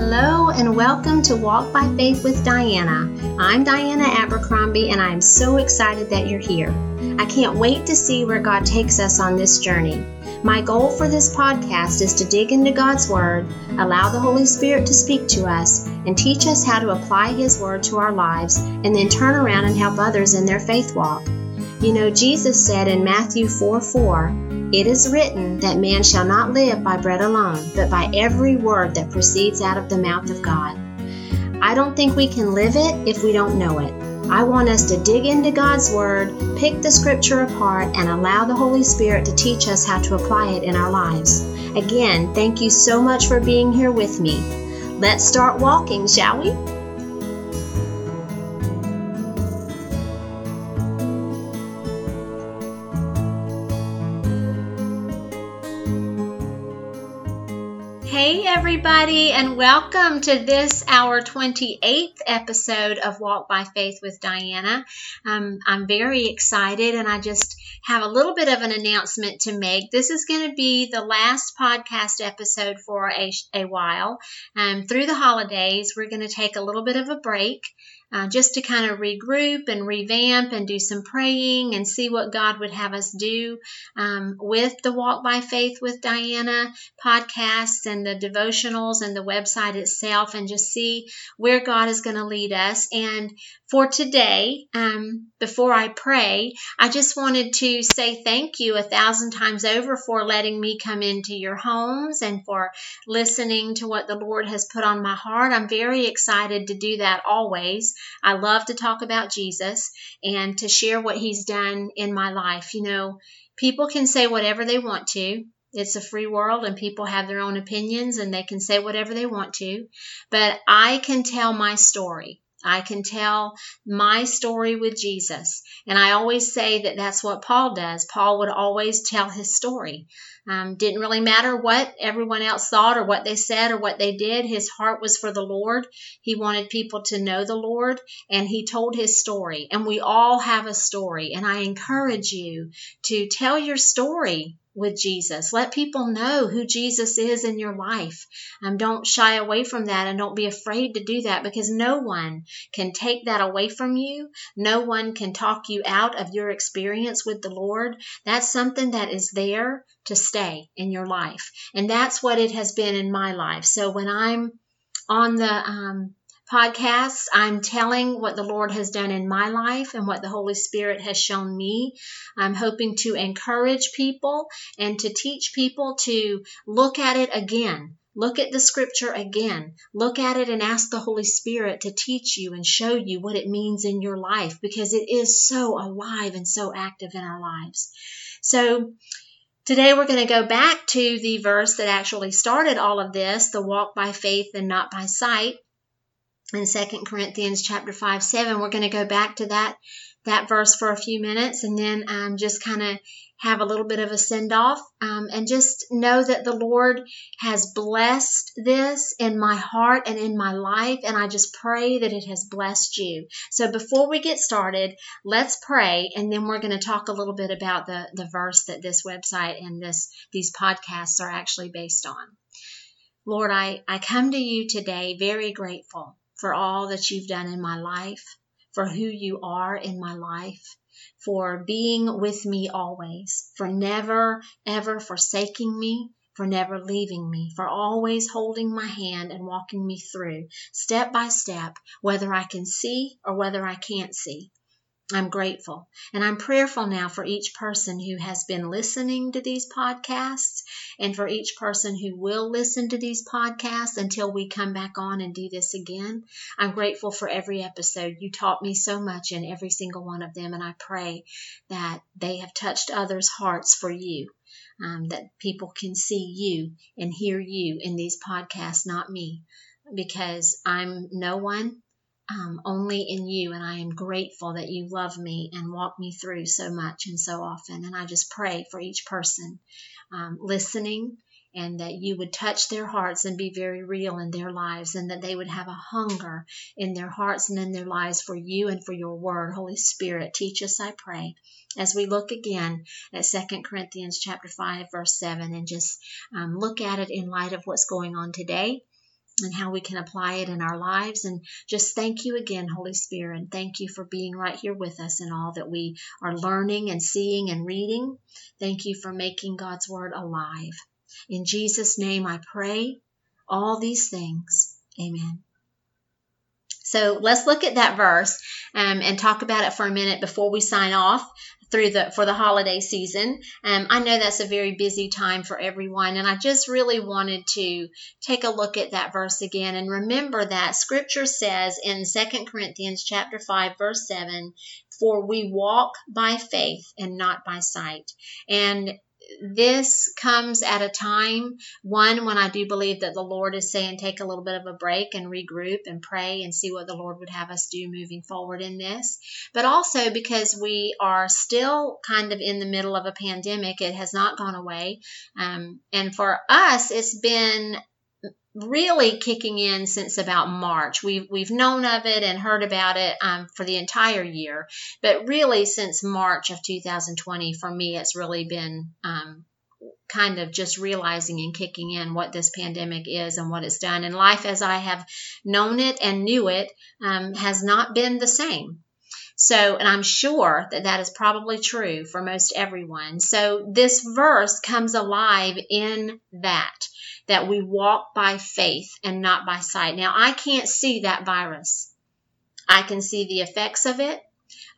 Hello and welcome to Walk by Faith with Diana. I'm Diana Abercrombie and I'm so excited that you're here. I can't wait to see where God takes us on this journey. My goal for this podcast is to dig into God's Word, allow the Holy Spirit to speak to us, and teach us how to apply His Word to our lives, and then turn around and help others in their faith walk. You know, Jesus said in Matthew 4 4, it is written that man shall not live by bread alone, but by every word that proceeds out of the mouth of God. I don't think we can live it if we don't know it. I want us to dig into God's Word, pick the Scripture apart, and allow the Holy Spirit to teach us how to apply it in our lives. Again, thank you so much for being here with me. Let's start walking, shall we? Everybody, and welcome to this, our 28th episode of Walk by Faith with Diana. Um, I'm very excited, and I just have a little bit of an announcement to make. This is going to be the last podcast episode for a, a while. Um, through the holidays, we're going to take a little bit of a break uh, just to kind of regroup and revamp and do some praying and see what God would have us do um, with the Walk by Faith with Diana podcasts and the devotionals and the website itself and just see where God is going to lead us. And for today, um, before I pray, I just wanted to say thank you a thousand times over for letting me come into your homes and for listening to what the Lord has put on my heart. I'm very excited to do that always. I love to talk about Jesus and to share what He's done in my life. You know, people can say whatever they want to. It's a free world and people have their own opinions and they can say whatever they want to. But I can tell my story. I can tell my story with Jesus. And I always say that that's what Paul does. Paul would always tell his story. Um, didn't really matter what everyone else thought or what they said or what they did. His heart was for the Lord. He wanted people to know the Lord and he told his story. And we all have a story. And I encourage you to tell your story with Jesus. Let people know who Jesus is in your life. Um, don't shy away from that and don't be afraid to do that because no one can take that away from you. No one can talk you out of your experience with the Lord. That's something that is there to stay in your life. And that's what it has been in my life. So when I'm on the um, podcasts, I'm telling what the Lord has done in my life and what the Holy Spirit has shown me. I'm hoping to encourage people and to teach people to look at it again. Look at the scripture again. Look at it and ask the Holy Spirit to teach you and show you what it means in your life because it is so alive and so active in our lives. So, Today we're going to go back to the verse that actually started all of this, the walk by faith and not by sight in Second Corinthians chapter 5, 7. We're going to go back to that that verse for a few minutes and then um, just kind of have a little bit of a send off um, and just know that the Lord has blessed this in my heart and in my life. And I just pray that it has blessed you. So before we get started, let's pray and then we're going to talk a little bit about the, the verse that this website and this these podcasts are actually based on. Lord, I, I come to you today very grateful for all that you've done in my life, for who you are in my life, for being with me always, for never, ever forsaking me, for never leaving me, for always holding my hand and walking me through, step by step, whether I can see or whether I can't see. I'm grateful. And I'm prayerful now for each person who has been listening to these podcasts and for each person who will listen to these podcasts until we come back on and do this again. I'm grateful for every episode. You taught me so much in every single one of them, and I pray that they have touched others' hearts for you. Um, that people can see you and hear you in these podcasts, not me, because I'm no one um, only in you. And I am grateful that you love me and walk me through so much and so often. And I just pray for each person um, listening and that you would touch their hearts and be very real in their lives and that they would have a hunger in their hearts and in their lives for you and for your word holy spirit teach us i pray as we look again at Second corinthians chapter 5 verse 7 and just um, look at it in light of what's going on today and how we can apply it in our lives. And just thank you again, Holy Spirit. And thank you for being right here with us in all that we are learning and seeing and reading. Thank you for making God's Word alive. In Jesus' name I pray all these things. Amen. So let's look at that verse um, and talk about it for a minute before we sign off through the for the holiday season. Um, I know that's a very busy time for everyone, and I just really wanted to take a look at that verse again and remember that Scripture says in Second Corinthians chapter five verse seven, "For we walk by faith and not by sight." And this comes at a time, one, when I do believe that the Lord is saying take a little bit of a break and regroup and pray and see what the Lord would have us do moving forward in this. But also because we are still kind of in the middle of a pandemic, it has not gone away. Um, and for us, it's been really kicking in since about March. We've we've known of it and heard about it um, for the entire year, but really since March of 2020, for me, it's really been um, kind of just realizing and kicking in what this pandemic is and what it's done. And life, as I have known it and knew it, um, has not been the same. So, and I'm sure that that is probably true for most everyone. So, this verse comes alive in that that we walk by faith and not by sight. Now, I can't see that virus. I can see the effects of it.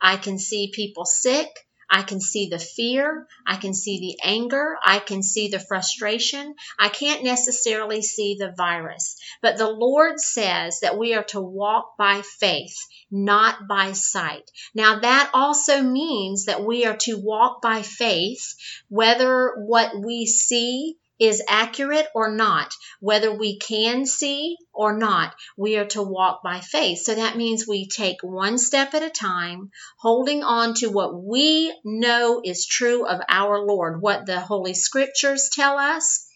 I can see people sick. I can see the fear. I can see the anger. I can see the frustration. I can't necessarily see the virus. But the Lord says that we are to walk by faith, not by sight. Now, that also means that we are to walk by faith, whether what we see is accurate or not, whether we can see or not, we are to walk by faith. So that means we take one step at a time, holding on to what we know is true of our Lord, what the Holy Scriptures tell us,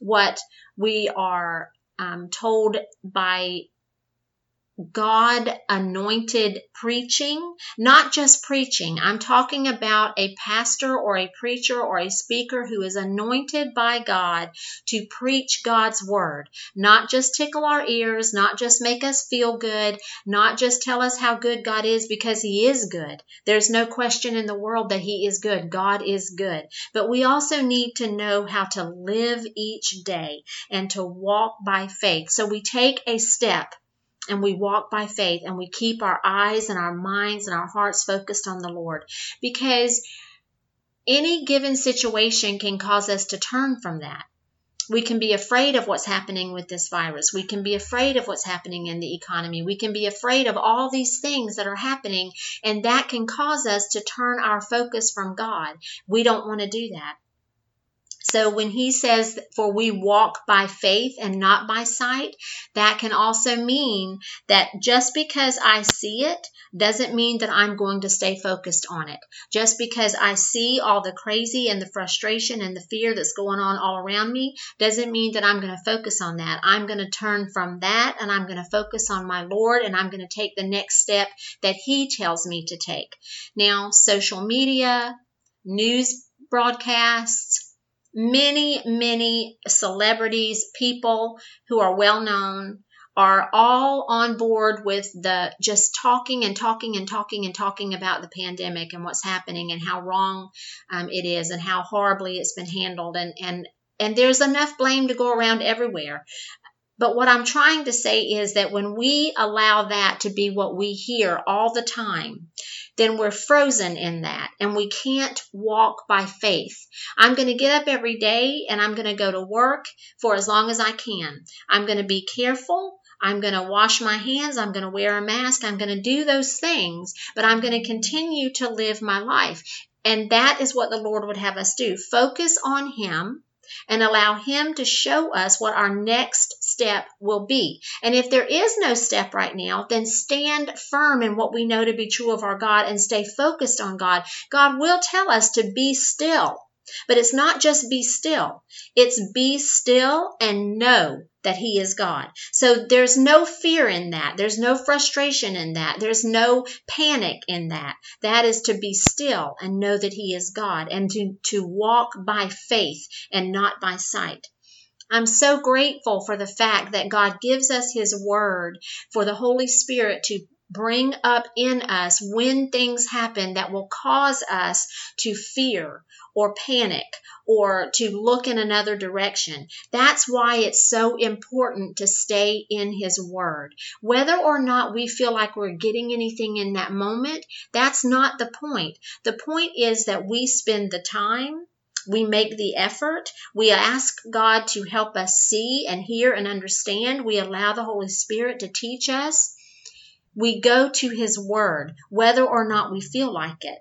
what we are um, told by God anointed preaching, not just preaching. I'm talking about a pastor or a preacher or a speaker who is anointed by God to preach God's word, not just tickle our ears, not just make us feel good, not just tell us how good God is because he is good. There's no question in the world that he is good. God is good. But we also need to know how to live each day and to walk by faith. So we take a step and we walk by faith and we keep our eyes and our minds and our hearts focused on the Lord because any given situation can cause us to turn from that. We can be afraid of what's happening with this virus. We can be afraid of what's happening in the economy. We can be afraid of all these things that are happening, and that can cause us to turn our focus from God. We don't want to do that. So when he says, for we walk by faith and not by sight, that can also mean that just because I see it doesn't mean that I'm going to stay focused on it. Just because I see all the crazy and the frustration and the fear that's going on all around me doesn't mean that I'm going to focus on that. I'm going to turn from that and I'm going to focus on my Lord and I'm going to take the next step that he tells me to take. Now, social media, news broadcasts, many, many celebrities, people who are well known, are all on board with the just talking and talking and talking and talking about the pandemic and what's happening and how wrong um, it is and how horribly it's been handled and and and there's enough blame to go around everywhere. But what I'm trying to say is that when we allow that to be what we hear all the time, then we're frozen in that and we can't walk by faith. I'm going to get up every day and I'm going to go to work for as long as I can. I'm going to be careful. I'm going to wash my hands. I'm going to wear a mask. I'm going to do those things, but I'm going to continue to live my life. And that is what the Lord would have us do. Focus on Him and allow Him to show us what our next step will be. And if there is no step right now, then stand firm in what we know to be true of our God and stay focused on God. God will tell us to be still. But it's not just be still. It's be still and know that He is God. So there's no fear in that. There's no frustration in that. There's no panic in that. That is to be still and know that He is God and to, to walk by faith and not by sight. I'm so grateful for the fact that God gives us His Word for the Holy Spirit to bring up in us when things happen that will cause us to fear or panic or to look in another direction. That's why it's so important to stay in His Word. Whether or not we feel like we're getting anything in that moment, that's not the point. The point is that we spend the time we make the effort. We ask God to help us see and hear and understand. We allow the Holy Spirit to teach us. We go to His Word, whether or not we feel like it.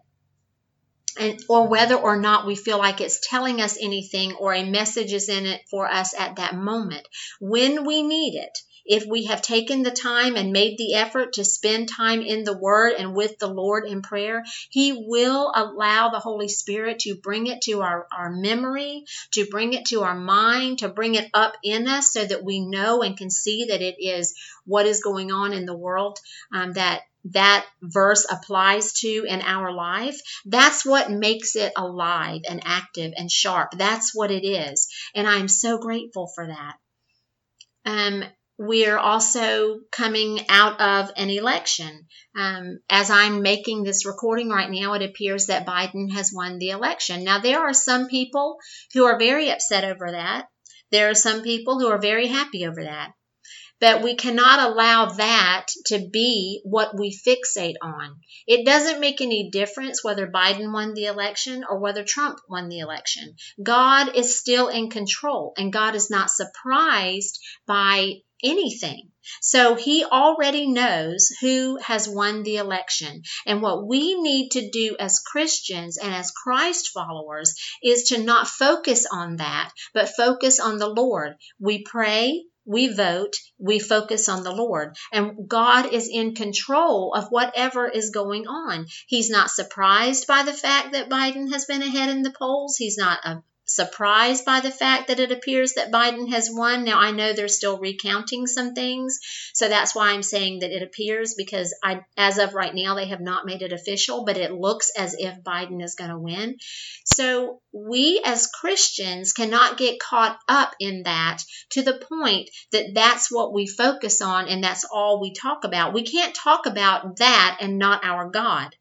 And or whether or not we feel like it's telling us anything or a message is in it for us at that moment. When we need it if we have taken the time and made the effort to spend time in the Word and with the Lord in prayer, He will allow the Holy Spirit to bring it to our, our memory, to bring it to our mind, to bring it up in us so that we know and can see that it is what is going on in the world um, that that verse applies to in our life, that's what makes it alive and active and sharp. That's what it is. And I'm so grateful for that. Um, we're also coming out of an election. Um, as I'm making this recording right now, it appears that Biden has won the election. Now, there are some people who are very upset over that. There are some people who are very happy over that. But we cannot allow that to be what we fixate on. It doesn't make any difference whether Biden won the election or whether Trump won the election. God is still in control and God is not surprised by anything. So he already knows who has won the election. And what we need to do as Christians and as Christ followers is to not focus on that, but focus on the Lord. We pray, we vote, we focus on the Lord. And God is in control of whatever is going on. He's not surprised by the fact that Biden has been ahead in the polls. He's not uh, surprised by the fact that it appears that Biden has won. Now, I know they're still recounting some things, so that's why I'm saying that it appears because I, as of right now, they have not made it official, but it looks as if Biden is going to win. So, we as Christians cannot get caught up in that to the point that that's what we focus on and that's all we talk about. We can't talk about that and not our God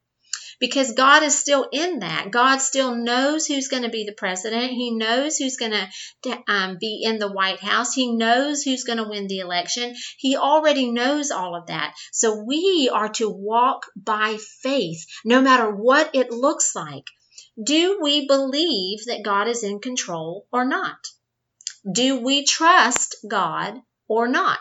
because God is still in that. God still knows who's going to be the president. He knows who's going to um, be in the White House. He knows who's going to win the election. He already knows all of that. So we are to walk by faith, no matter what it looks like. Do we believe that God is in control or not? Do we trust God or not?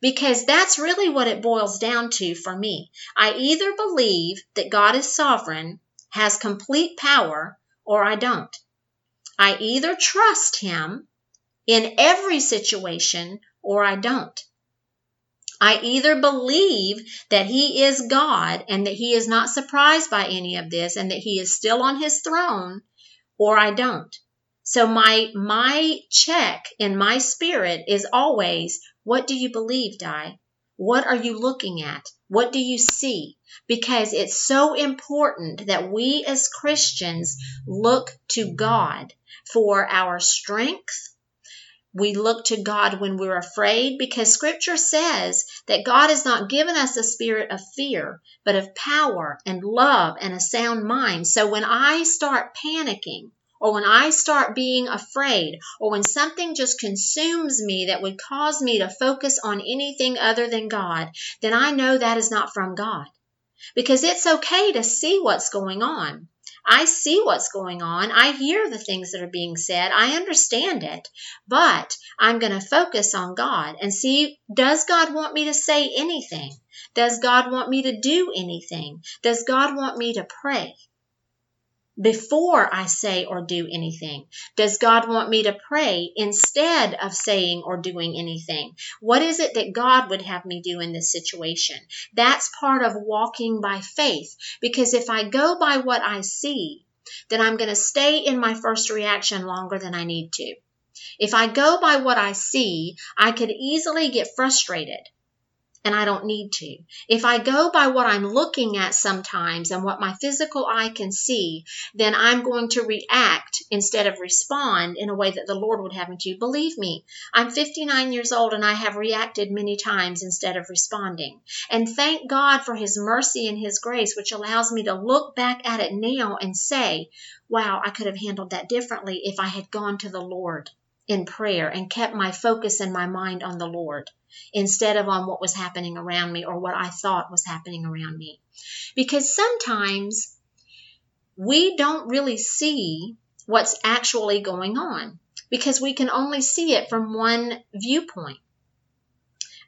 Because that's really what it boils down to for me. I either believe that God is sovereign, has complete power, or I don't. I either trust Him in every situation or I don't. I either believe that He is God and that He is not surprised by any of this and that He is still on His throne, or I don't. So my my check in my spirit is always what do you believe, Di? What are you looking at? What do you see? Because it's so important that we as Christians look to God for our strength. We look to God when we're afraid because scripture says that God has not given us a spirit of fear, but of power and love and a sound mind. So when I start panicking, or when I start being afraid, or when something just consumes me that would cause me to focus on anything other than God, then I know that is not from God. Because it's okay to see what's going on. I see what's going on. I hear the things that are being said. I understand it. But I'm going to focus on God and see does God want me to say anything? Does God want me to do anything? Does God want me to pray? Before I say or do anything? Does God want me to pray instead of saying or doing anything? What is it that God would have me do in this situation? That's part of walking by faith because if I go by what I see, then I'm going to stay in my first reaction longer than I need to. If I go by what I see, I could easily get frustrated and I don't need to. If I go by what I'm looking at sometimes and what my physical eye can see, then I'm going to react instead of respond in a way that the Lord would have me to. Believe me, I'm 59 years old and I have reacted many times instead of responding. And thank God for His mercy and His grace, which allows me to look back at it now and say, wow, I could have handled that differently if I had gone to the Lord in prayer and kept my focus and my mind on the Lord instead of on what was happening around me or what I thought was happening around me. Because sometimes we don't really see what's actually going on because we can only see it from one viewpoint.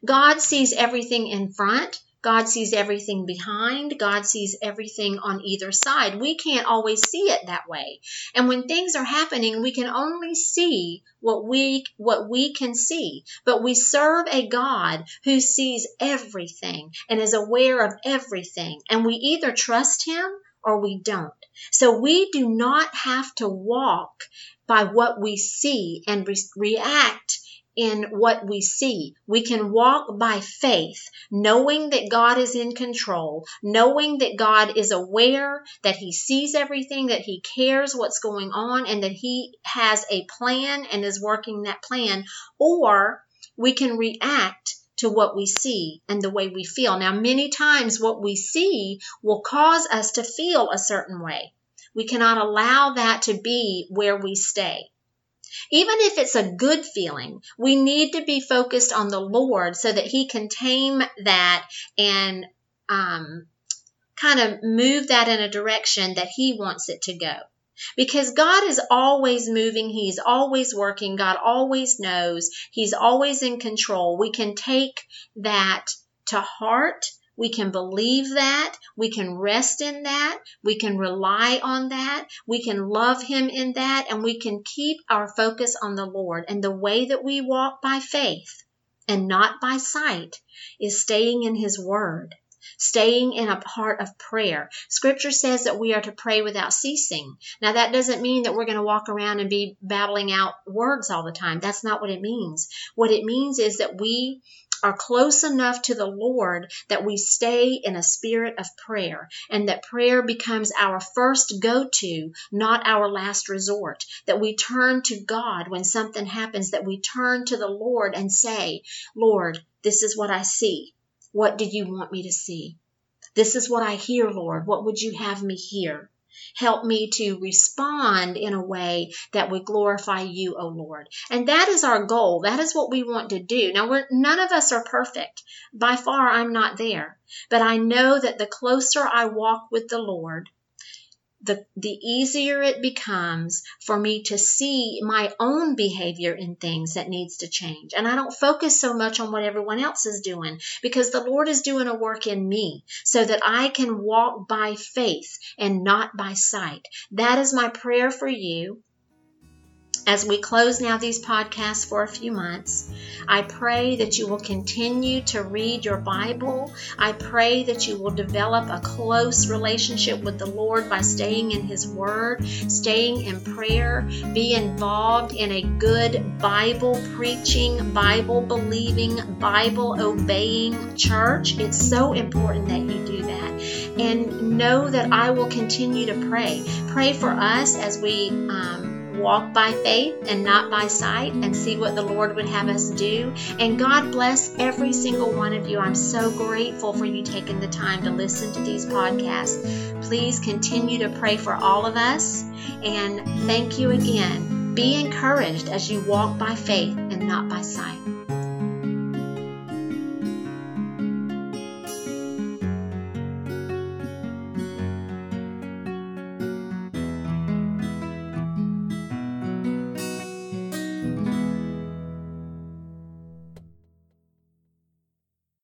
God sees everything in front God sees everything behind. God sees everything on either side. We can't always see it that way. And when things are happening, we can only see what we what we can see. But we serve a God who sees everything and is aware of everything. And we either trust him or we don't. So we do not have to walk by what we see and re- react in what we see. We can walk by faith, knowing that God is in control, knowing that God is aware, that He sees everything, that He cares what's going on, and that He has a plan and is working that plan. Or we can react to what we see and the way we feel. Now, many times what we see will cause us to feel a certain way. We cannot allow that to be where we stay. Even if it's a good feeling, we need to be focused on the Lord so that He can tame that and um, kind of move that in a direction that He wants it to go. Because God is always moving, He's always working, God always knows, He's always in control. We can take that to heart we can believe that. We can rest in that. We can rely on that. We can love Him in that. And we can keep our focus on the Lord. And the way that we walk by faith and not by sight is staying in His Word staying in a part of prayer. Scripture says that we are to pray without ceasing. Now, that doesn't mean that we're going to walk around and be babbling out words all the time. That's not what it means. What it means is that we are close enough to the Lord that we stay in a spirit of prayer and that prayer becomes our first go to, not our last resort. That we turn to God when something happens, that we turn to the Lord and say, Lord, this is what I see. What do you want me to see? This is what I hear, Lord. What would you have me hear? Help me to respond in a way that would glorify you, O Lord. And that is our goal. That is what we want to do. Now, none of us are perfect. By far, I'm not there. But I know that the closer I walk with the Lord, the, the easier it becomes for me to see my own behavior in things that needs to change. And I don't focus so much on what everyone else is doing because the Lord is doing a work in me so that I can walk by faith and not by sight. That is my prayer for you as we close now these podcasts for a few months, I pray that you will continue to read your Bible. I pray that you will develop a close relationship with the Lord by staying in His Word, staying in prayer, be involved in a good Bible preaching, Bible believing, Bible obeying church. It's so important that you do that. And know that I will continue to pray. Pray for us as we. Um, walk by faith and not by sight and see what the Lord would have us do. And God bless every single one of you. I'm so grateful for you taking the time to listen to these podcasts. Please continue to pray for all of us. And thank you again. Be encouraged as you walk by faith and not by sight.